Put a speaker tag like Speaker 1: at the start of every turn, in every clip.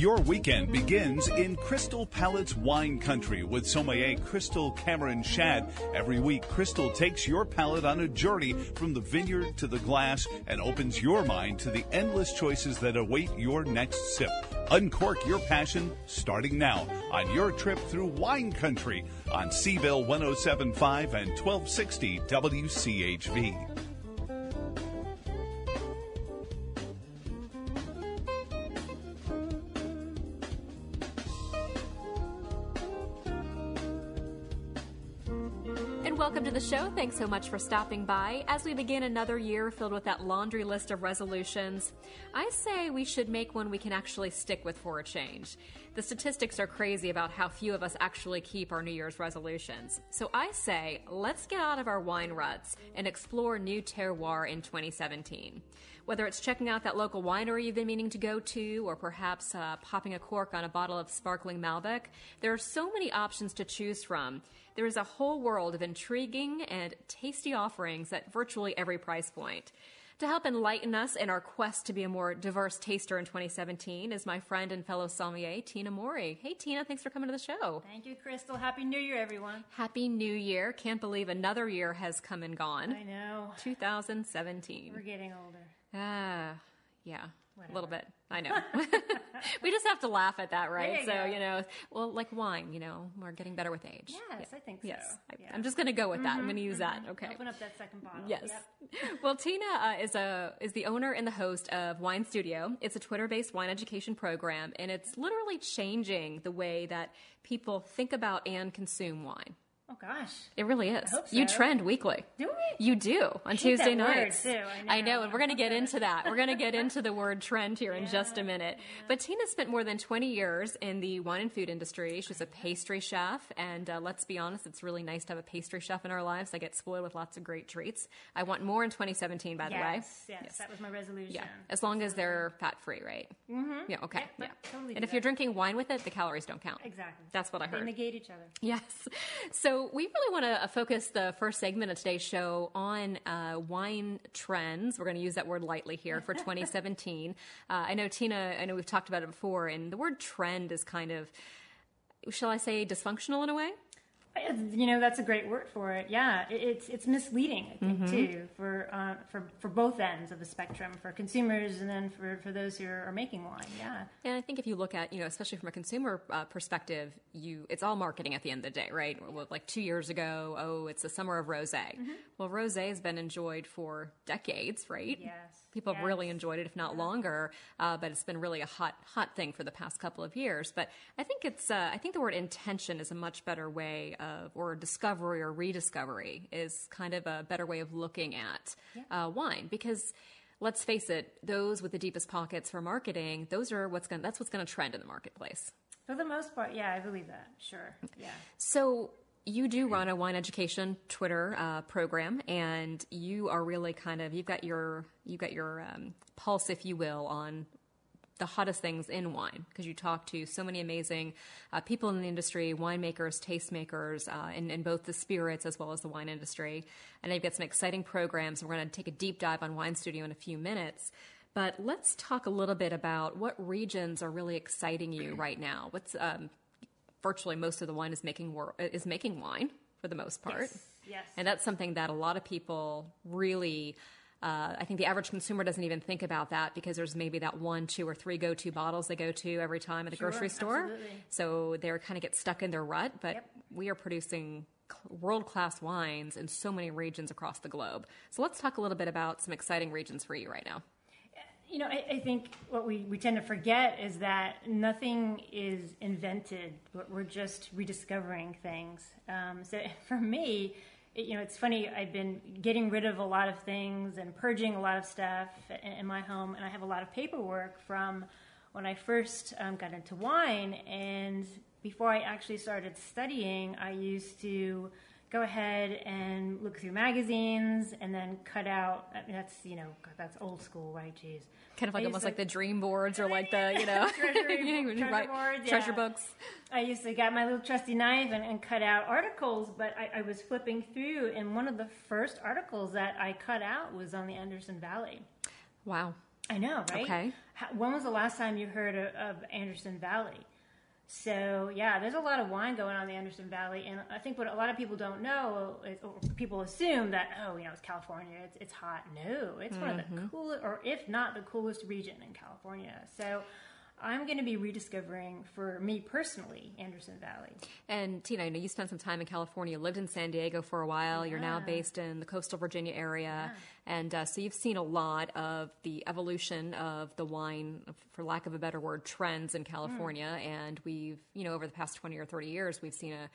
Speaker 1: Your weekend begins in Crystal Palate's wine country with sommelier Crystal Cameron-Schaad. Every week, Crystal takes your palate on a journey from the vineyard to the glass and opens your mind to the endless choices that await your next sip. Uncork your passion starting now on your trip through wine country on Seville 1075 and 1260 WCHV.
Speaker 2: The show. Thanks so much for stopping by. As we begin another year filled with that laundry list of resolutions, I say we should make one we can actually stick with for a change. The statistics are crazy about how few of us actually keep our New Year's resolutions. So I say let's get out of our wine ruts and explore new terroir in 2017. Whether it's checking out that local winery you've been meaning to go to, or perhaps uh, popping a cork on a bottle of sparkling Malbec, there are so many options to choose from. There is a whole world of intriguing and tasty offerings at virtually every price point. To help enlighten us in our quest to be a more diverse taster in 2017 is my friend and fellow sommelier, Tina Morey. Hey, Tina, thanks for coming to the show.
Speaker 3: Thank you, Crystal. Happy New Year, everyone.
Speaker 2: Happy New Year. Can't believe another year has come and gone.
Speaker 3: I know.
Speaker 2: 2017.
Speaker 3: We're getting older.
Speaker 2: Ah, yeah. Whatever. A little bit. I know. we just have to laugh at that, right?
Speaker 3: You
Speaker 2: so,
Speaker 3: go.
Speaker 2: you know, well, like wine, you know, we're getting better with age.
Speaker 3: Yes,
Speaker 2: yeah.
Speaker 3: I think so.
Speaker 2: Yes.
Speaker 3: Yeah.
Speaker 2: I, am just going to go with that. I'm going to use
Speaker 3: Mhm.
Speaker 2: that. Okay.
Speaker 3: Open up that second bottle.
Speaker 2: Yes.
Speaker 3: Yep.
Speaker 2: well, Tina uh, is a is the owner and the host of Wine Studio. It's a Twitter-based wine education program, and it's literally changing the way that people think about and consume wine.
Speaker 3: Oh gosh.
Speaker 2: It really is.
Speaker 3: hope
Speaker 2: You trend weekly.
Speaker 3: Do we?
Speaker 2: You do on Tuesday
Speaker 3: that word,
Speaker 2: nights.
Speaker 3: too. I know.
Speaker 2: and we're going to get into that. We're going to get into the word trend here in just a minute. But Tina spent more than 20 years in the wine and food industry. She's a pastry chef, and uh, let's be honest, it's really nice to have a pastry chef in our lives. I get spoiled with lots of great treats. I want more in 2017, by the way.
Speaker 3: Yes, yes, that was my resolution.
Speaker 2: Yeah, as long as they're fat free, right?
Speaker 3: Mm-hmm.
Speaker 2: Yeah, okay.
Speaker 3: Yeah,
Speaker 2: Yeah.
Speaker 3: totally
Speaker 2: and if you're drinking wine with it, the calories don't count.
Speaker 3: Exactly.
Speaker 2: That's what I heard.
Speaker 3: They negate each other.
Speaker 2: Yes. So we really want to focus the first segment of today's show on uh, wine trends. We're going to use that word lightly here for 2017. uh, I know Tina. I know we've talked about it before, and the word trend is kind of, shall I say, dysfunctional in a way.
Speaker 3: You know, that's a great word for it. Yeah, it's it's misleading, I think,
Speaker 2: Mhm.
Speaker 3: too, for uh, for for both ends of the spectrum, for consumers and then for for those who are, making wine. Yeah.
Speaker 2: And I think if you look at, you know, especially from a consumer uh, perspective, you it's all marketing at the end of the day, right? Well, like two years ago, oh, it's the summer of rosé. Well, rosé has been enjoyed for decades, right?
Speaker 3: Yes.
Speaker 2: People have really enjoyed it, if not longer. Uh, but it's been really a hot, hot thing for the past couple of years. But I think it's, uh, I think the word intention is a much better way of, or discovery or rediscovery is kind of a better way of looking at uh, wine because. Let's face it; those with the deepest pockets for marketing, those are what's going. That's what's going to trend in the marketplace.
Speaker 3: For the most part, yeah, I believe that. Sure. Yeah.
Speaker 2: So you do run a wine education Twitter uh, program, and you are really kind of you've got your you've got your um, pulse, if you will, on the hottest things in wine because you talk to so many amazing uh, people in the industry, winemakers, tastemakers, uh, in, in both the spirits as well as the wine industry. And they've got some exciting programs. We're going to take a deep dive on Wine Studio in a few minutes. But let's talk a little bit about what regions are really exciting you right now. What's um, virtually most of the wine is making wor- is making wine for the most part.
Speaker 3: Yes, yes.
Speaker 2: And that's something that a lot of people really. Uh, I think the average consumer doesn't even think about that because there's maybe that one, two, or three go-to bottles they go to every time at the
Speaker 3: Sure,
Speaker 2: grocery store.
Speaker 3: absolutely.
Speaker 2: So they kind of get stuck in their rut. But we are producing world-class wines in so many regions across the globe. So let's talk a little bit about some exciting regions for you right now.
Speaker 3: You know, I, I think what we, we tend to forget is that nothing is invented, but we're just rediscovering things. Um, so for me, it, you know, it's funny, I've been getting rid of a lot of things and purging a lot of stuff in, in my home, and I have a lot of paperwork from when I first um, got into wine. And before I actually started studying, I used to go ahead and look through magazines and then cut out. I mean, that's you know that's old school, right? Jeez.
Speaker 2: Kind of like almost
Speaker 3: to-
Speaker 2: like the dream boards or like the, you know,
Speaker 3: treasury, treasure
Speaker 2: right,
Speaker 3: boards,
Speaker 2: treasure books.
Speaker 3: I used to get my little trusty knife and, and cut out articles, but I, I was flipping through, and one of the first articles that I cut out was on the Anderson Valley.
Speaker 2: Wow.
Speaker 3: I know, right?
Speaker 2: Okay.
Speaker 3: How, when was the last time you heard of, of Anderson Valley? So yeah, there's a lot of wine going on in the Anderson Valley, and I think what a lot of people don't know is, or people assume that oh, you know, it's California, it's it's hot. No, it's one of the mm-hmm. coolest, or if not the coolest region in California. So I'm going to be rediscovering, for me personally, Anderson Valley.
Speaker 2: And Tina, I know you spent some time in California, lived in San Diego for a while. You're now based in the coastal Virginia area, and uh, so you've seen a lot of the evolution of the wine, for lack of a better word, trends in California. And we've, you know, over the past 20 or 30 years, we've seen a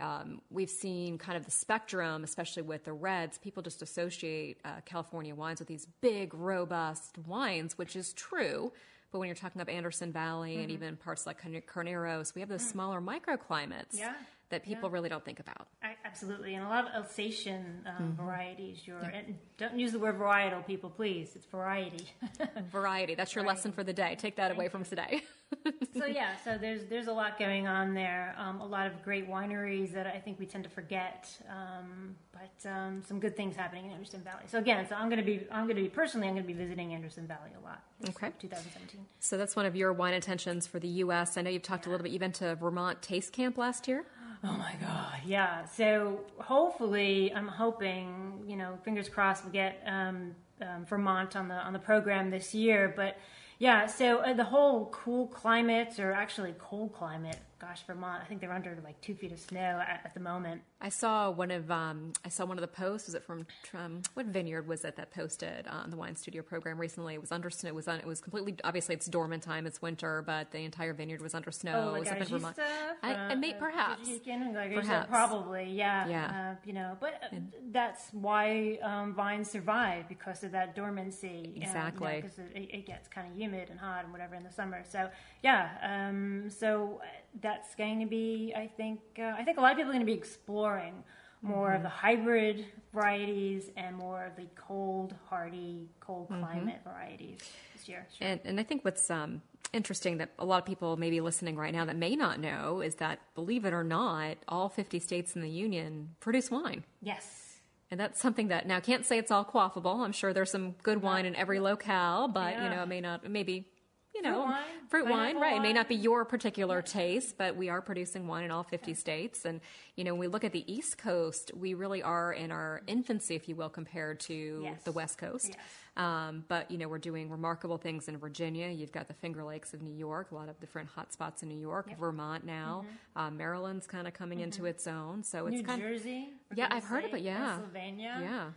Speaker 2: um, we've seen kind of the spectrum, especially with the reds. People just associate uh, California wines with these big, robust wines, which is true. But when you're talking about Anderson Valley and even parts like Carneros, we have those smaller microclimates
Speaker 3: Yeah,
Speaker 2: that people really don't think about.
Speaker 3: I, absolutely, and a lot of Alsatian um, varieties. Your and don't use the word varietal, people, please. It's variety.
Speaker 2: Variety. That's your lesson for the day. Take that away from today.
Speaker 3: so yeah, so there's there's a lot going on there. Um, a lot of great wineries that I think we tend to forget, um, but um, some good things happening in Anderson Valley. So again, so I'm going to be I'm going to be personally I'm going to be visiting Anderson Valley a lot.
Speaker 2: Okay.
Speaker 3: 2017.
Speaker 2: so that's one of your wine intentions for the U.S. I know you've talked a little bit. You went to Vermont Taste Camp last year.
Speaker 3: Oh my God, yeah. So hopefully, I'm hoping, you know, fingers crossed, we'll get um, um, Vermont on the on the program this year. But yeah, so uh, the whole cool climates, or actually cold climate. Gosh, Vermont, I think they're under like two feet of snow at, at the moment.
Speaker 2: I saw one of um, I saw one of the posts. Was it from um, what vineyard was it that posted on the wine studio program recently? It was under snow. It was on. It was completely obviously it's dormant time. It's winter, but the entire vineyard was under snow.
Speaker 3: Oh,
Speaker 2: it
Speaker 3: like
Speaker 2: was up in Vermont. I,
Speaker 3: uh,
Speaker 2: I may,
Speaker 3: uh,
Speaker 2: perhaps.
Speaker 3: Like
Speaker 2: Perhaps.
Speaker 3: probably, yeah.
Speaker 2: Yeah.
Speaker 3: Uh, you know, but uh, that's why um, vines survive because of that dormancy.
Speaker 2: Exactly.
Speaker 3: Because it, it gets kind of humid and hot and whatever in the summer. So yeah. Um, so uh, that's going to be, I think, uh, I think a lot of people are going to be exploring more
Speaker 2: Mm-hmm.
Speaker 3: of the hybrid varieties and more of the cold, hardy, cold climate varieties this year. Sure.
Speaker 2: And, and I think what's um, interesting that a lot of people may be listening right now that may not know is that, believe it or not, all 50 states in the union produce wine.
Speaker 3: yes.
Speaker 2: And that's something that now can't say it's all quaffable. I'm sure there's some good wine in every locale, but you know, it may not, maybe, you know,
Speaker 3: wine,
Speaker 2: fruit wine, right? It may not be your particular taste, but we are producing wine in all 50 states. And, you know, when we look at the East Coast, we really are in our infancy, if you will, compared to
Speaker 3: Yes.
Speaker 2: the West Coast.
Speaker 3: Yes.
Speaker 2: Um, but, you know, we're doing remarkable things in Virginia. You've got the Finger Lakes of New York, a lot of different hot spots in New York, Vermont now. Uh, Maryland's kind of coming into its own. So it's
Speaker 3: Mm-hmm. New
Speaker 2: kind of,
Speaker 3: Jersey. for
Speaker 2: Yeah, I've heard of it, yeah.
Speaker 3: Pennsylvania.
Speaker 2: yeah.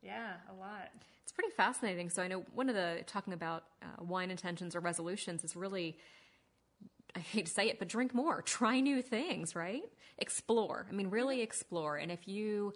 Speaker 3: Yeah, a lot.
Speaker 2: It's pretty fascinating. So I know one of the talking about uh, wine intentions or resolutions is really. I hate to say it, but drink more. Try new things, right? Explore. I mean, really explore. And if you,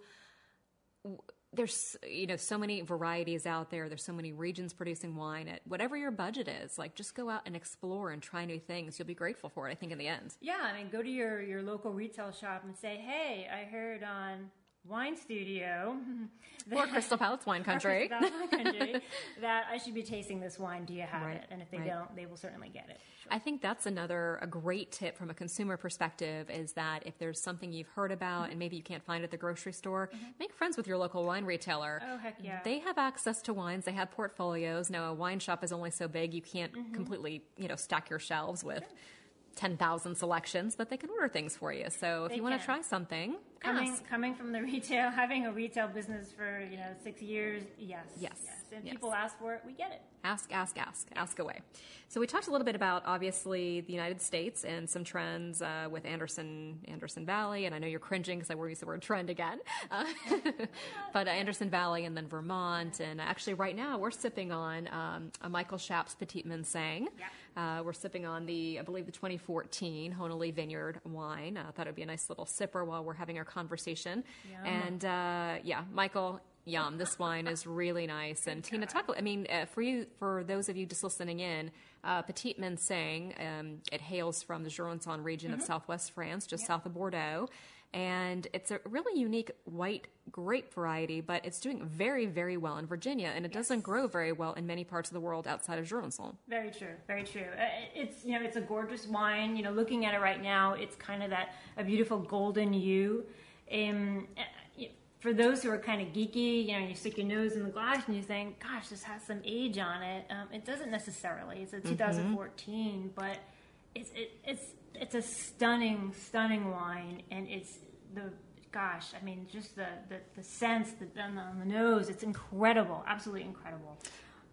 Speaker 2: there's you know so many varieties out there. There's so many regions producing wine at whatever your budget is. Like, just go out and explore and try new things. You'll be grateful for it. I think in the end.
Speaker 3: Yeah, I mean, go to your, your local retail shop and say, hey, I heard on Wine Studio
Speaker 2: Or Crystal Palate's Wine Country.
Speaker 3: Wine Country, that I should be tasting this wine. Do you have
Speaker 2: Right,
Speaker 3: it? And if they
Speaker 2: right.
Speaker 3: don't, they will certainly get it.
Speaker 2: I think that's another a great tip from a consumer perspective is that if there's something you've heard about and maybe you can't find it at the grocery store, make friends with your local wine retailer.
Speaker 3: Oh, heck yeah.
Speaker 2: They have access to wines. They have portfolios. Now a wine shop is only so big you can't
Speaker 3: Mm-hmm.
Speaker 2: completely, you know, stack your shelves with 10,000 selections, but they can order things for you. So if
Speaker 3: They
Speaker 2: you want to try something,
Speaker 3: Coming,
Speaker 2: ask.
Speaker 3: coming from the retail, having a retail business for, you know, six years, yes.
Speaker 2: Yes,
Speaker 3: And
Speaker 2: yes.
Speaker 3: people ask for it, we get it.
Speaker 2: Ask, ask, ask, ask away. So we talked a little bit about obviously the United States and some trends uh, with Anderson Anderson Valley, and I know you're cringing because I word use the word trend again, uh, but uh, Anderson Valley and then Vermont, and actually right now we're sipping on um, a Michael Shaps Petit Manseng. Uh, we're sipping on the I believe the 2014 Honah Lee Vineyard wine. I thought it'd be a nice little sipper while we're having our conversation. And uh, yeah, Michael. Yum! This wine is really nice. And Tina, talk. I mean, uh, for you, for those of you just listening in, uh, Petit Manseng. Um, it hails from the Jurançon region
Speaker 3: Mm-hmm.
Speaker 2: of southwest France, just south of Bordeaux, and it's a really unique white grape variety. But it's doing very, very well in Virginia, and it doesn't grow very well in many parts of the world outside of Jurançon.
Speaker 3: Very true. Very true. Uh, It's you know it's a gorgeous wine. You know, looking at it right now, it's kind of that a beautiful golden hue. Um, for those who are kind of geeky, you know, you stick your nose in the glass and you think, "Gosh, this has some age on it." Um, it doesn't necessarily. It's a 2014, but it's it, it's it's a stunning, stunning wine, and it's the gosh, I mean, just the the, the sense the, on, the, on the nose, it's incredible, absolutely incredible.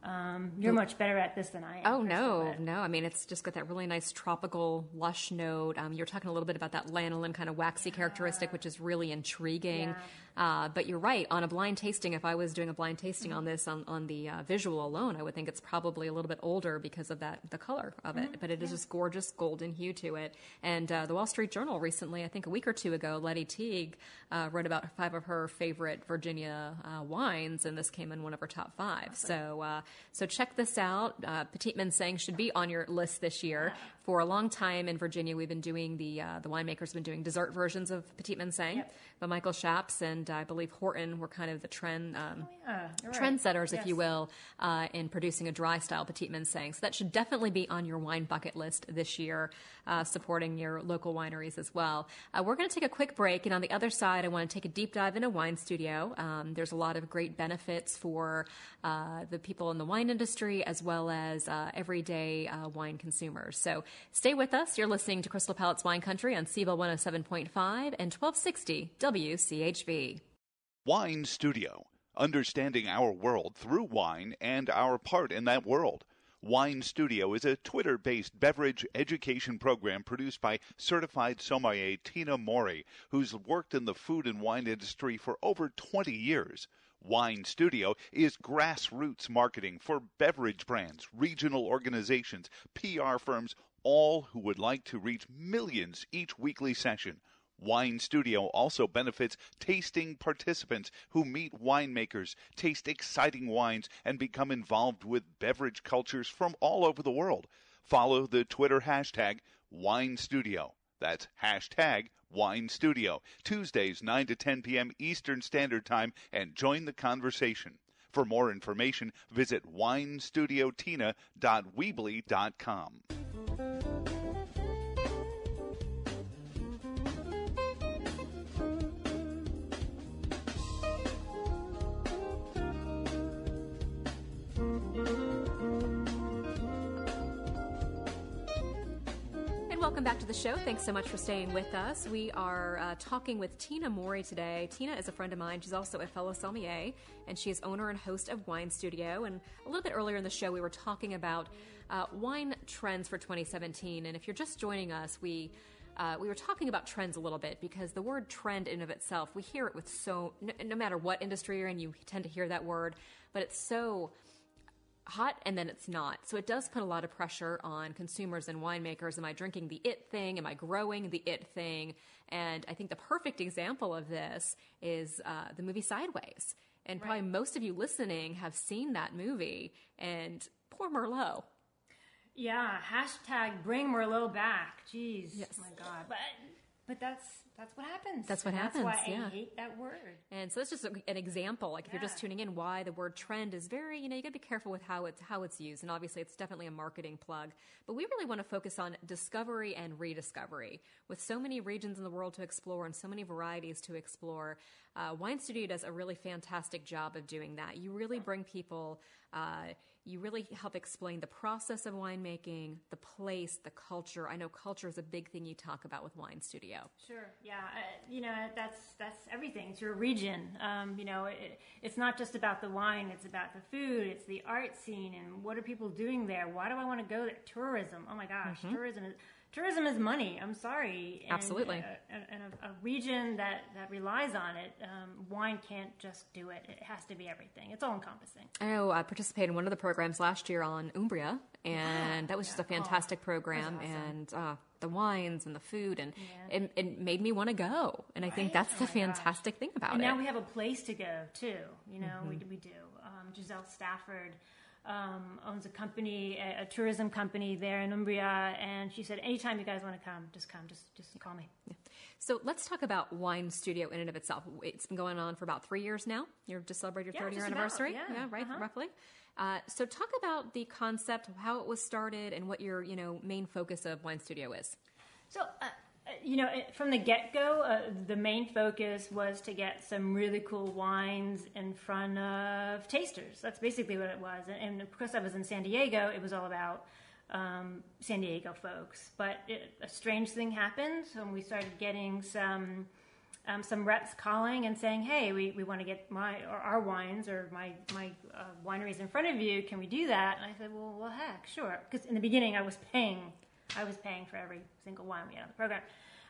Speaker 3: Um, you're much better at this than I am.
Speaker 2: Oh no, no! I mean, it's just got that really nice tropical, lush note. Um, you're talking a little bit about that lanolin kind of waxy characteristic, which is really intriguing. Uh, but you're right. On a blind tasting, if I was doing a blind tasting on this on, on the uh, visual alone, I would think it's probably a little bit older because of that the color of it. But it it is this gorgeous golden hue to it. And uh, the Wall Street Journal recently, I think a week or two ago, Lettie Teague uh, wrote about five of her favorite Virginia uh, wines, and this came in one of her top five. So uh, so check this out. Uh, Petit Manseng should be on your list this year. For a long time in Virginia, we've been doing the uh, the winemakers have been doing dessert versions of Petit Manseng. But Michael Shaps and I believe Horton were kind of the trend. Um,
Speaker 3: Yeah, you're right.
Speaker 2: trendsetters, if
Speaker 3: Yes.
Speaker 2: you will, uh, in producing a dry style Petit Manseng. So that should definitely be on your wine bucket list this year, uh, supporting your local wineries as well. Uh, we're going to take a quick break, and on the other side, I want to take a deep dive into Wine Studio. Um, there's a lot of great benefits for uh, the people in the wine industry as well as uh, everyday uh, wine consumers. So stay with us. You're listening to Crystal Palate's Wine Country on Siebel 107.5 and 1260 WCHV.
Speaker 1: Wine Studio, understanding our world through wine and our part in that world. Wine Studio is a Twitter based beverage education program produced by certified sommelier Tina Morey, who's worked in the food and wine industry for over 20 years. Wine Studio is grassroots marketing for beverage brands, regional organizations, PR firms, all who would like to reach millions each weekly session. Wine Studio also benefits tasting participants who meet winemakers, taste exciting wines, and become involved with beverage cultures from all over the world. Follow the Twitter hashtag Wine Studio. That's hashtag Wine Studio. Tuesdays, 9 to 10 p.m. Eastern Standard Time, and join the conversation. For more information, visit winestudiotina.weebly.com.
Speaker 2: welcome back to the show. Thanks so much for staying with us. We are uh, talking with Tina Morey today. Tina is a friend of mine. She's also a fellow sommelier, and she is owner and host of Wine Studio. And a little bit earlier in the show, we were talking about uh, wine trends for 2017. And if you're just joining us, we uh, we were talking about trends a little bit because the word trend in of itself, we hear it with so no, no matter what industry you're in, you tend to hear that word, but it's so hot and then it's not. So it does put a lot of pressure on consumers and winemakers. Am I drinking the it thing? Am I growing the it thing? And I think the perfect example of this is uh, the movie Sideways. And probably most of you listening have seen that movie. And poor Merlot.
Speaker 3: Yeah, hashtag bring Merlot back. Jeez.
Speaker 2: Yes.
Speaker 3: my God. But but that's that's what happens.
Speaker 2: That's what happens,
Speaker 3: That's why
Speaker 2: yeah.
Speaker 3: I hate that word.
Speaker 2: And so that's just an example. Like if you're just tuning in, why the word trend is very, you know, you got to be careful with how it's how it's used. And obviously, it's definitely a marketing plug. But we really want to focus on discovery and rediscovery. With so many regions in the world to explore and so many varieties to explore, uh, Wine Studio does a really fantastic job of doing that. You really bring people. Uh, you really help explain the process of winemaking, the place, the culture. I know culture is a big thing you talk about with Wine Studio.
Speaker 3: Sure. Yeah. Uh, you know, that's that's everything. It's your region. Um, you know, it, it's not just about the wine. It's about the food. It's the art scene and what are people doing there? Why do I want to go there? Tourism. Oh my gosh, tourism is tourism is money. I'm sorry. And,
Speaker 2: Absolutely.
Speaker 3: uh, and and a, a region that that relies on it, um, wine can't just do it. It has to be everything. It's all encompassing.
Speaker 2: I know I participated in one of the programs last year on Umbria, and that was just a fantastic program. And uh, the wines and the food, and it, it made me want to go. And I think that's
Speaker 3: Oh
Speaker 2: the
Speaker 3: my gosh.
Speaker 2: fantastic thing about
Speaker 3: And
Speaker 2: it.
Speaker 3: now we have a place to go too. You know, we,
Speaker 2: Mm-hmm.
Speaker 3: we do. Um, Giselle Stafford um, owns a company, a, a tourism company there in Umbria, and she said, anytime you guys want to come, just come, just just call me.
Speaker 2: so let's talk about Wine Studio in and of itself. It's been going on for about three years now. You're just celebrating your
Speaker 3: Yeah,
Speaker 2: third year
Speaker 3: just about,
Speaker 2: anniversary.
Speaker 3: yeah,
Speaker 2: right,
Speaker 3: uh-huh.
Speaker 2: roughly. Uh, so talk about the concept, how it was started, and what your you know main focus of Wine Studio is.
Speaker 3: So, uh, you know, from the get go, uh, the main focus was to get some really cool wines in front of tasters. That's basically what it was. And, and because I was in San Diego, it was all about um, San Diego folks. But it, a strange thing happened when we started getting some. Um, some reps calling and saying, "Hey, we, we want to get my or our wines or my my uh, wineries in front of you. Can we do that?" And I said, "Well, well, heck, sure." Because in the beginning, I was paying I was paying for every single wine we had on the program.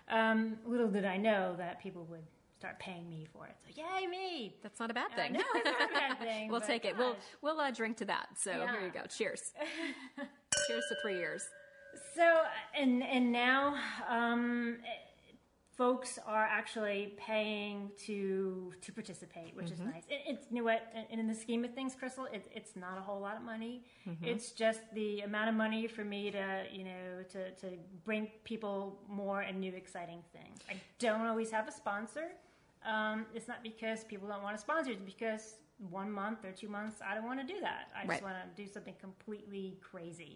Speaker 3: Um, little did I know that people would start paying me for it. So yay me!
Speaker 2: That's not a bad thing.
Speaker 3: Uh, no, it's not a bad thing.
Speaker 2: we'll take it. We'll we'll uh, drink to that. So
Speaker 3: Yeah.
Speaker 2: here you go. Cheers. Cheers to three years.
Speaker 3: So and and now um, folks are actually paying to to participate, which is nice. It, it's you know what, and in the scheme of things, Crystal, it, it's not a whole lot of money. It's just the amount of money for me to you know to to bring people more and new exciting things. I don't always have a sponsor. Um, it's not because people don't want to sponsor. It's because one month or two months, I don't want to do that. I
Speaker 2: Right.
Speaker 3: just want to do something completely crazy.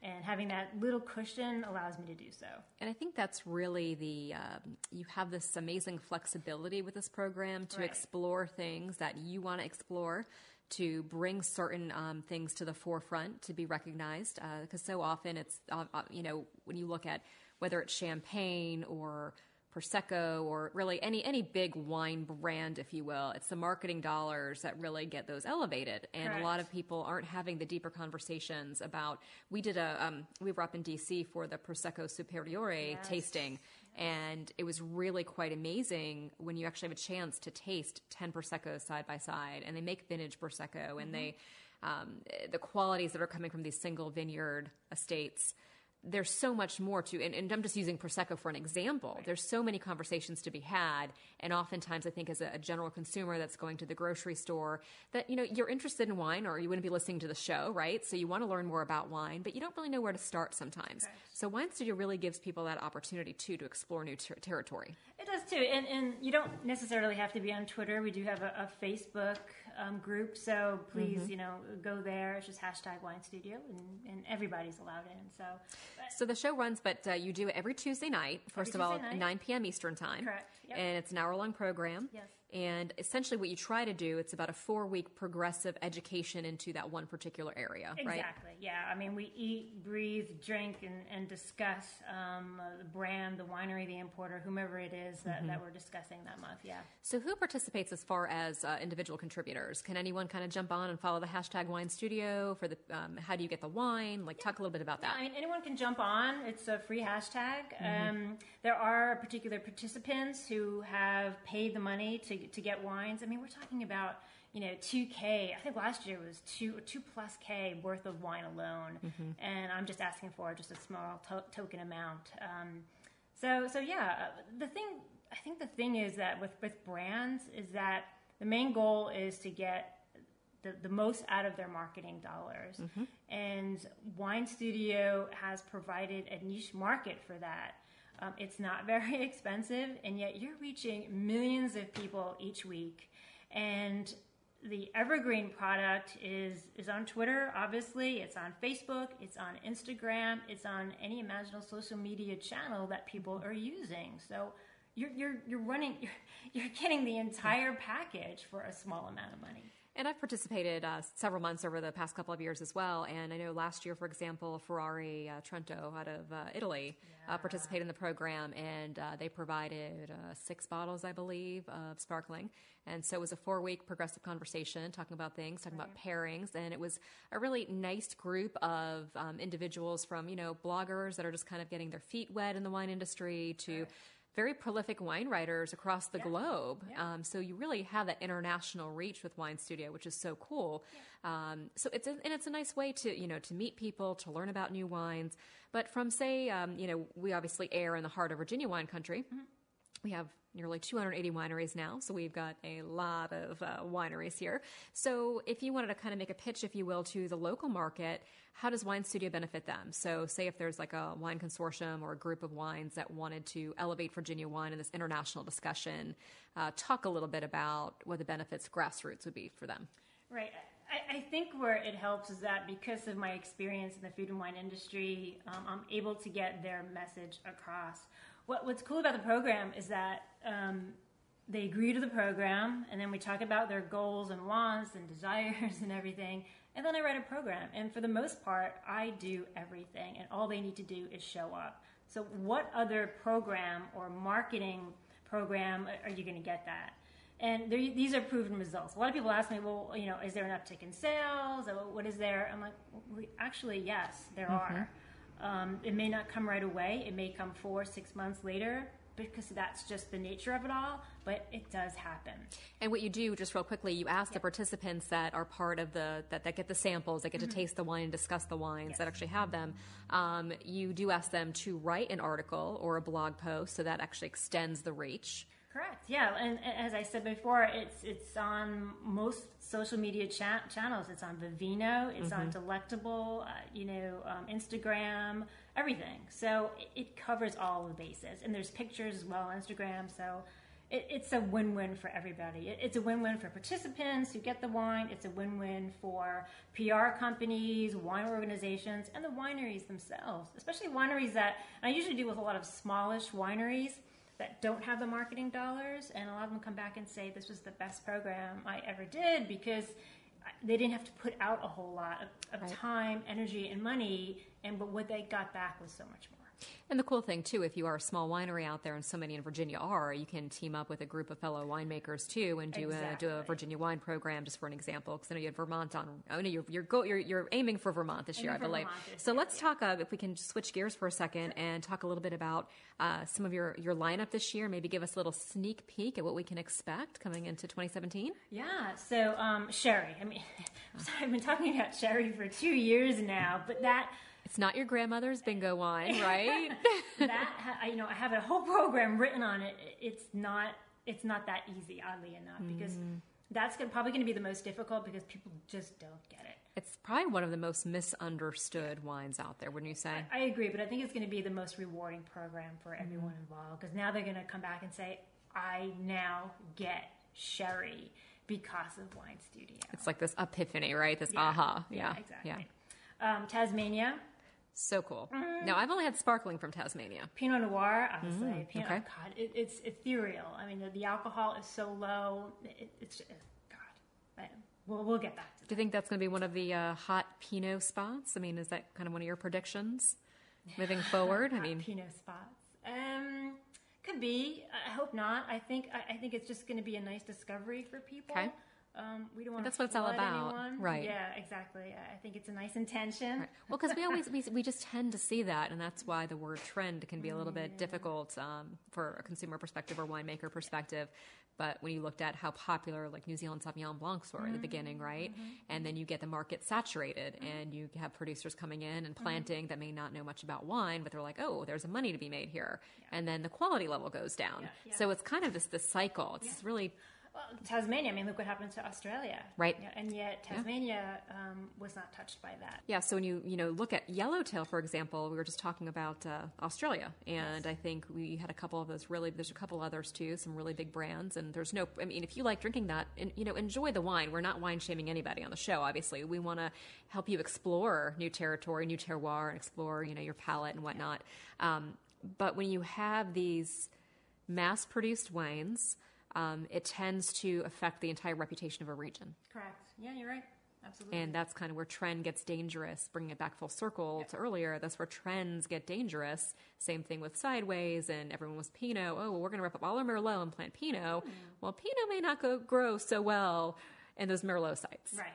Speaker 3: And having that little cushion allows me to do so.
Speaker 2: And I think that's really the um, you have this amazing flexibility with this program to
Speaker 3: Right.
Speaker 2: explore things that you want to explore, to bring certain um, things to the forefront to be recognized. Because so often it's uh, uh, you know when you look at whether it's champagne or prosecco or really any any big wine brand if you will. It's the marketing dollars that really get those elevated. And a lot of people aren't having the deeper conversations about we did a um, we were up in dc for the prosecco superiore
Speaker 3: Yes.
Speaker 2: tasting. And it was really quite amazing when you actually have a chance to taste 10 proseccos side by side. And they make vintage prosecco and they um, the qualities that are coming from these single vineyard estates there's so much more to and, and i'm just using prosecco for an example. There's so many conversations to be had and oftentimes i think as a, a general consumer that's going to the grocery store that you know you're interested in wine or you wouldn't be listening to the show right? So you want to learn more about wine but you don't really know where to start sometimes. So wine studio really gives people that opportunity too to explore new ter- territory.
Speaker 3: It does too, and and you don't necessarily have to be on Twitter. We do have a, a Facebook um, group, so please,
Speaker 2: Mm-hmm.
Speaker 3: you know, go there. It's just hashtag Wine Studio, and, and everybody's allowed in. So,
Speaker 2: So the show runs, but uh, you do it every Tuesday night. First
Speaker 3: Every
Speaker 2: of all,
Speaker 3: night.
Speaker 2: 9 p.m. Eastern time.
Speaker 3: Correct. Yep.
Speaker 2: And it's an hour-long program.
Speaker 3: Yes.
Speaker 2: And essentially, what you try to do, it's about a four-week progressive education into that one particular area, right?
Speaker 3: exactly, yeah. I mean, we eat, breathe, drink, and, and discuss um, the brand, the winery, the importer, whomever it is that,
Speaker 2: Mm-hmm.
Speaker 3: that we're discussing that month. Yeah.
Speaker 2: So, who participates as far as uh, individual contributors? Can anyone kind of jump on and follow the hashtag Wine Studio for the? Um, how do you get the wine? Like, talk a little bit about that.
Speaker 3: I mean, anyone can jump on. It's a free hashtag.
Speaker 2: Mm-hmm.
Speaker 3: Um, there are particular participants who have paid the money to, to get wines. I mean, we're talking about you know 2k. I think last year was two two plus k worth of wine alone,
Speaker 2: Mm-hmm.
Speaker 3: and I'm just asking for just a small to- token amount. Um, so so yeah, uh, the thing I think the thing is that with with brands is that the main goal is to get the, the most out of their marketing dollars. And Wine Studio has provided a niche market for that. Um, it's not very expensive, and yet you're reaching millions of people each week. And the Evergreen product is is on Twitter, obviously. It's on Facebook. It's on Instagram. It's on any imaginable social media channel that people are using. So you're you're you're running you're, you're getting the entire package for a small amount of money.
Speaker 2: And I've participated uh, several months over the past couple of years as well. And I know last year, for example, Ferrari uh, Trento out of uh, Italy uh, participated in the program, and uh, they provided uh, six bottles, I believe, of sparkling. And so it was a four-week progressive conversation, talking about things, talking about pairings, and it was a really nice group of um, individuals from you know bloggers that are just kind of getting their feet wet in the wine industry to very prolific wine writers across the globe. Um, so you really have that international reach with Wine Studio, which is so cool. Um, so it's a, and it's a nice way to you know to meet people, to learn about new wines. But from say um, you know we obviously air in the heart of Virginia wine country. We have nearly 280 wineries now, so we've got a lot of uh, wineries here. So, if you wanted to kind of make a pitch, if you will, to the local market, how does Wine Studio benefit them? So, say if there's like a wine consortium or a group of wines that wanted to elevate Virginia wine in this international discussion, uh, talk a little bit about what the benefits grassroots would be for them.
Speaker 3: Right. I, I, think where it helps is that because of my experience in the food and wine industry, um, I'm able to get their message across. What, what's cool about the program is that um, they agree to the program, and then we talk about their goals and wants and desires and everything, and then I write a program. And for the most part, I do everything, and all they need to do is show up. So, what other program or marketing program are you going to get that? And these are proven results. A lot of people ask me, well, you know, is there an uptick in sales? What is there? I'm like, actually, yes, there mm-hmm. are. Um, it may not come right away. It may come four, six months later because that's just the nature of it all, but it does happen.
Speaker 2: And what you do, just real quickly, you ask the participants that are part of the, that, that get the samples, that get mm-hmm. to taste the wine and discuss the wines yes. that actually have them. Um, you do ask them to write an article or a blog post, so that actually extends the reach.
Speaker 3: Correct. Yeah, and, as I said before, it's it's on most social media cha- channels. It's on Vivino. It's mm-hmm. on Delectable. Uh, you know, um, Instagram. Everything. So it, it, covers all the bases, and there's pictures as well on Instagram. So it, it's a win-win for everybody. It, it's a win-win for participants who get the wine. It's a win-win for PR companies, wine organizations, and the wineries themselves. Especially wineries that I usually deal with a lot of smallish wineries that don't have the marketing dollars, and a lot of them come back and say this was the best program I ever did because they didn't have to put out a whole lot of, of right. time, energy, and money, and but what they got back was so much more.
Speaker 2: And the cool thing too, if you are a small winery out there, and so many in Virginia are, you can team up with a group of fellow winemakers too, and do exactly. a do a Virginia wine program, just for an example. Because I know you had Vermont on. I know you're you're, go, you're, you're aiming for Vermont this year, I believe. So year, let's yeah. talk. Uh, if we can switch gears for a second sure. and talk a little bit about uh, some of your your lineup this year. Maybe give us a little sneak peek at what we can expect coming into 2017.
Speaker 3: Yeah. So um, sherry. I mean, I've been talking about sherry for two years now, but that
Speaker 2: it's not your grandmother's bingo wine, right?
Speaker 3: that you know, I have a whole program written on it. It's not it's not that easy, oddly enough, because mm. that's gonna, probably going to be the most difficult because people just don't get it.
Speaker 2: It's probably one of the most misunderstood wines out there, wouldn't you say?
Speaker 3: I, I agree, but I think it's going to be the most rewarding program for everyone mm. involved because now they're going to come back and say, "I now get sherry." because of Wine Studio.
Speaker 2: It's like this epiphany, right? This yeah, aha.
Speaker 3: Yeah, yeah exactly. Yeah. Um, Tasmania,
Speaker 2: so cool. Mm. Now, I've only had sparkling from Tasmania.
Speaker 3: Pinot Noir, obviously. Mm. Pinot, okay. God, it, it's ethereal. I mean, the, the alcohol is so low. It, it's just, God. But We'll, we'll get back to
Speaker 2: that. Do you think that's going to be one of the uh, hot Pinot spots? I mean, is that kind of one of your predictions moving forward?
Speaker 3: I
Speaker 2: mean,
Speaker 3: Pinot spots. Um, could be. I hope not. I think I, I think it's just going to be a nice discovery for people.
Speaker 2: Okay.
Speaker 3: Um, we don't want
Speaker 2: that's what it's all about,
Speaker 3: anyone.
Speaker 2: right?
Speaker 3: Yeah, exactly. I think it's a nice intention. Right.
Speaker 2: Well, because we always we, we just tend to see that, and that's why the word trend can be a little bit difficult um, for a consumer perspective or winemaker perspective. But when you looked at how popular like New Zealand Sauvignon Blancs were mm-hmm. in the beginning, right? Mm-hmm. And then you get the market saturated, mm-hmm. and you have producers coming in and mm-hmm. planting that may not know much about wine, but they're like, oh, there's a money to be made here, yeah. and then the quality level goes down. Yeah, yeah. So it's kind of this this cycle. It's really
Speaker 3: well, Tasmania, I mean, look what happened to Australia.
Speaker 2: Right.
Speaker 3: and yet Tasmania yeah. um, was not touched by that.
Speaker 2: Yeah, so when you, you know, look at Yellowtail, for example, we were just talking about uh, Australia, and yes. I think we had a couple of those really, there's a couple others too, some really big brands, and there's no, I mean, if you like drinking that, and, you know, enjoy the wine. We're not wine shaming anybody on the show, obviously. We want to help you explore new territory, new terroir, and explore, you know, your palate and whatnot. Um, but when you have these mass produced wines, um, it tends to affect the entire reputation of a region.
Speaker 3: Correct. Yeah, you're right. Absolutely.
Speaker 2: And that's kind of where trend gets dangerous. Bringing it back full circle to earlier, that's where trends get dangerous. Same thing with Sideways, and everyone was Pinot. Oh, well, we're going to wrap up all our Merlot and plant Pinot. Mm. Well, Pinot may not go, grow so well in those Merlot sites.
Speaker 3: Right.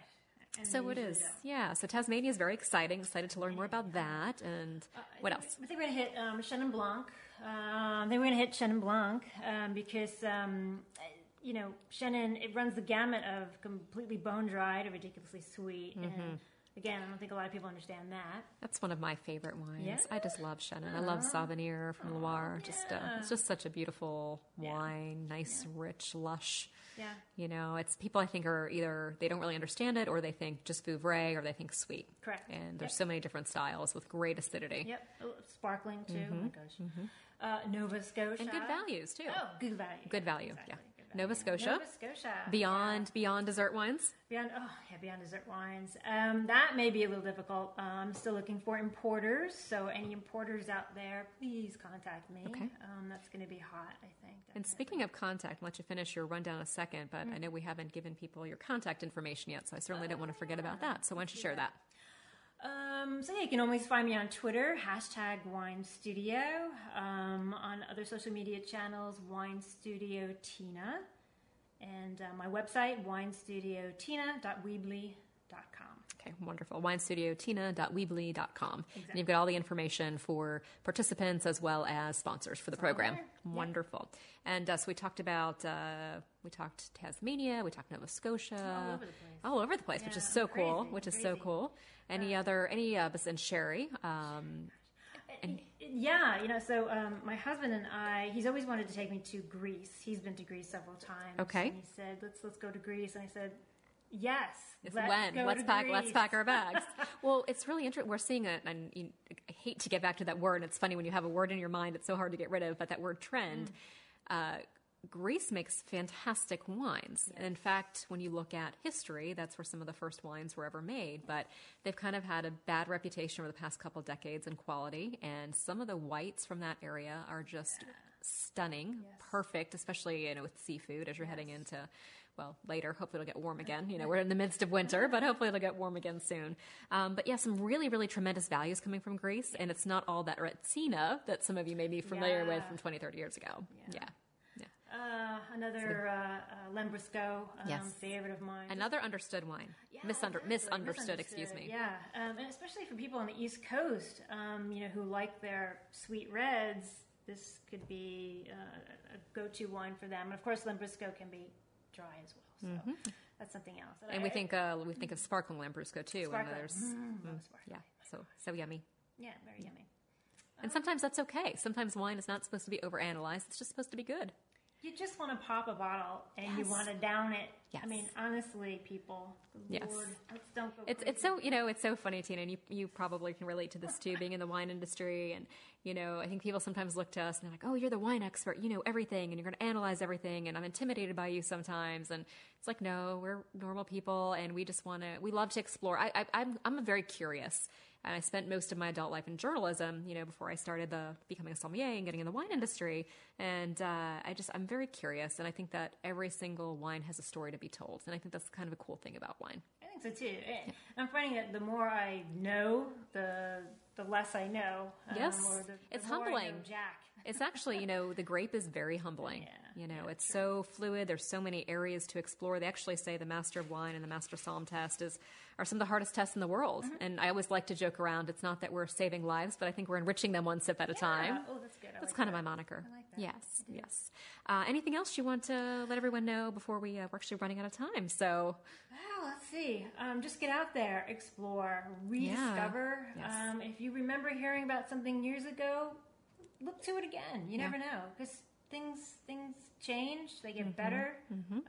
Speaker 2: And so it is, yeah. So Tasmania is very exciting. Excited to learn more about that. And uh, what else?
Speaker 3: I think we're going to hit um, Chenin Blanc. Um, then we're going to hit Chenin Blanc um, because, um, you know, Chenin, it runs the gamut of completely bone dry to ridiculously sweet. Mm-hmm. And again, I don't think a lot of people understand that.
Speaker 2: That's one of my favorite wines. Yeah? I just love Chenin. Uh-huh. I love uh-huh. Savennières from Loire. Yeah. Just, uh, it's just such a beautiful wine, yeah. nice, rich, lush.
Speaker 3: Yeah.
Speaker 2: You know, it's people I think are either they don't really understand it or they think just Vouvray or they think sweet.
Speaker 3: Correct.
Speaker 2: And there's yep. so many different styles with great acidity.
Speaker 3: Yep. Oh, sparkling too. Mm-hmm. Oh my gosh. Mm-hmm. Uh, Nova Scotia.
Speaker 2: And good values too.
Speaker 3: Oh, good value.
Speaker 2: Good value. Exactly. Yeah. Nova Scotia.
Speaker 3: Nova Scotia.
Speaker 2: Beyond beyond dessert wines.
Speaker 3: Beyond, oh yeah, beyond dessert wines. Um, that may be a little difficult. Uh, I'm still looking for importers, so any importers out there, please contact me.
Speaker 2: Okay.
Speaker 3: Um, that's going to be hot, I think.
Speaker 2: And speaking of contact, I'll let you finish your rundown a second, but
Speaker 3: Mm.
Speaker 2: I know we haven't given people your contact information yet, so I certainly don't want to forget about that. So why don't you share that?
Speaker 3: Um, so yeah, you can always find me on Twitter, hashtag Wine Studio. Um, on other social media channels, Wine Studio Tina, and uh, my website, winestudiotina.weebly.com.
Speaker 2: Okay, wonderful. WineStudioTina.weebly.com. And you've got all the information for participants as well as sponsors for the program.
Speaker 3: Yeah.
Speaker 2: Wonderful. And uh, so we talked about, uh, we talked Tasmania, we talked Nova Scotia.
Speaker 3: All over the place.
Speaker 2: All over the place, which is
Speaker 3: Yeah,
Speaker 2: so cool,
Speaker 3: crazy,
Speaker 2: which is so cool. Any other, any, uh, and Sherry, um,
Speaker 3: Yeah, you know, so um, my husband and I, he's always wanted to take me to Greece. He's been to Greece several times.
Speaker 2: Okay.
Speaker 3: And he said, "Let's let's go to Greece." And I said, "Yes."
Speaker 2: It's
Speaker 3: let's
Speaker 2: when let's pack let's pack our bags. well, it's really interesting. We're seeing it, and you, I hate to get back to that word. And it's funny when you have a word in your mind; it's so hard to get rid of. But that word trend. Uh, Greece makes fantastic wines. And in fact, when you look at history, that's where some of the first wines were ever made. But they've kind of had a bad reputation over the past couple decades in quality. And some of the whites from that area are just stunning, perfect, especially you know with seafood as you're heading into. Well, later, hopefully it'll get warm again. You know, we're in the midst of winter, but hopefully it'll get warm again soon. Um, but yeah, some really, really tremendous values coming from Greece, and it's not all that Retsina that some of you may be familiar with from 20, 30 years ago. Yeah. yeah.
Speaker 3: Uh, another uh, uh, Lambrusco, um,
Speaker 2: Yes.
Speaker 3: favorite of mine.
Speaker 2: Another understood wine.
Speaker 3: Yeah,
Speaker 2: Misunder-
Speaker 3: exactly.
Speaker 2: misunderstood, excuse me.
Speaker 3: Yeah, um, and especially for people on the East Coast, um, you know, who like their sweet reds, this could be uh, a go-to wine for them. And of course, Lambrusco can be dry as well, so that's something else.
Speaker 2: Mm-hmm. And we think uh, we think of sparkling Lambrusco too.
Speaker 3: Sparkling.
Speaker 2: And there's
Speaker 3: Mm, sparkling.
Speaker 2: yeah, so so yummy.
Speaker 3: yeah, very yummy.
Speaker 2: And sometimes that's okay. Sometimes wine is not supposed to be overanalyzed. It's just supposed to be good.
Speaker 3: You just want to pop a bottle and you want to down it.
Speaker 2: Yes.
Speaker 3: I mean, honestly, people,
Speaker 2: Yes.
Speaker 3: Lord, don't go.
Speaker 2: It's
Speaker 3: crazy.
Speaker 2: it's so you know it's so funny, Tina, and you you probably can relate to this too, being in the wine industry, and you know I think people sometimes look to us and they're like, oh, you're the wine expert, you know everything, and you're going to analyze everything, and I'm intimidated by you sometimes, and it's like no, we're normal people, and we just want to we love to explore. I, I I'm I'm a very curious. And I spent most of my adult life in journalism, you know, before I started the becoming a sommelier and getting in the wine industry. And uh, I just, I'm very curious, and I think that every single wine has a story to be told, and I think that's kind of a cool thing about wine.
Speaker 3: I think so too. And I'm finding that the more I know, the the less I know. um,
Speaker 2: Yes.
Speaker 3: the, the
Speaker 2: It's
Speaker 3: more I know
Speaker 2: humbling.
Speaker 3: Jack.
Speaker 2: It's actually, you know, the grape is very humbling.
Speaker 3: Yeah,
Speaker 2: you know,
Speaker 3: yeah,
Speaker 2: it's so fluid. There's so many areas to explore. They actually say the master of wine and the master somm test is are some of the hardest tests in the world.
Speaker 3: Mm-hmm.
Speaker 2: And I always like to joke around. It's not that we're saving lives, but I think we're enriching them one sip at a time.
Speaker 3: Oh, that's good. I
Speaker 2: That's
Speaker 3: like
Speaker 2: kind of my moniker.
Speaker 3: I like that.
Speaker 2: Yes, yes. Uh, anything else you want to let everyone know before we uh, we're actually running out of time? So
Speaker 3: Well, let's see. Um, just get out there, explore, rediscover.
Speaker 2: Yes.
Speaker 3: Um, if you remember hearing about something years ago, look to it again. You
Speaker 2: Yeah.
Speaker 3: never know because things things change. They
Speaker 2: Mm-hmm.
Speaker 3: get better.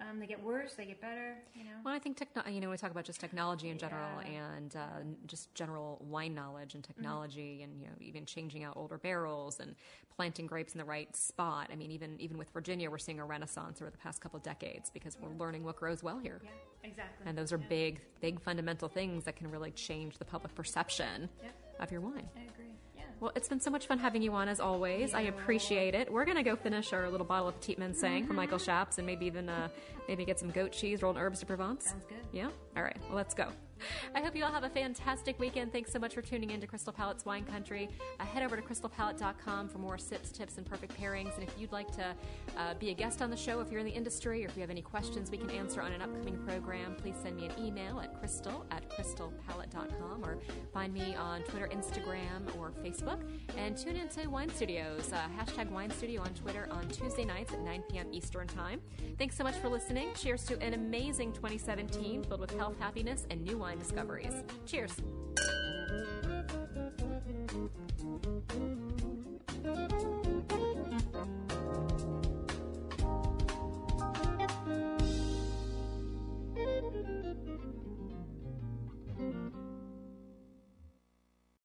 Speaker 3: Um, they get worse. They get better. You know.
Speaker 2: Well, I think techno- you know we talk about just technology in general
Speaker 3: Yeah.
Speaker 2: and uh, just general wine knowledge and technology, and you know even changing out older barrels and planting grapes in the right spot. I mean, even even with Virginia, we're seeing a renaissance over the past couple decades because we're learning what grows well here,
Speaker 3: Yeah. Exactly.
Speaker 2: and those are
Speaker 3: Yeah.
Speaker 2: big big fundamental things that can really change the public perception
Speaker 3: Yeah.
Speaker 2: of your wine.
Speaker 3: I agree. Yeah.
Speaker 2: Well, it's been so much fun having you on as always. I appreciate it. We're gonna go finish our little bottle of Petit Manseng from Michael Shaps and maybe even uh, maybe get some goat cheese, rolled herbs de Provence.
Speaker 3: Sounds good.
Speaker 2: Yeah. All right. Well, let's go. I hope you all have a fantastic weekend. Thanks so much for tuning in to Crystal Palate's Wine Country. Uh, head over to crystalpalate.com for more sips, tips, and perfect pairings. And if you'd like to uh, be a guest on the show, if you're in the industry, or if you have any questions we can answer on an upcoming program, please send me an email at crystal at crystalpalate.com or find me on Twitter, Instagram, or Facebook. And tune into Wine Studios, uh, hashtag Wine Studio on Twitter on Tuesday nights at 9 p.m. Eastern Time. Thanks so much for listening. Cheers to an amazing 2017 filled with health, happiness, and new wine discoveries. Cheers.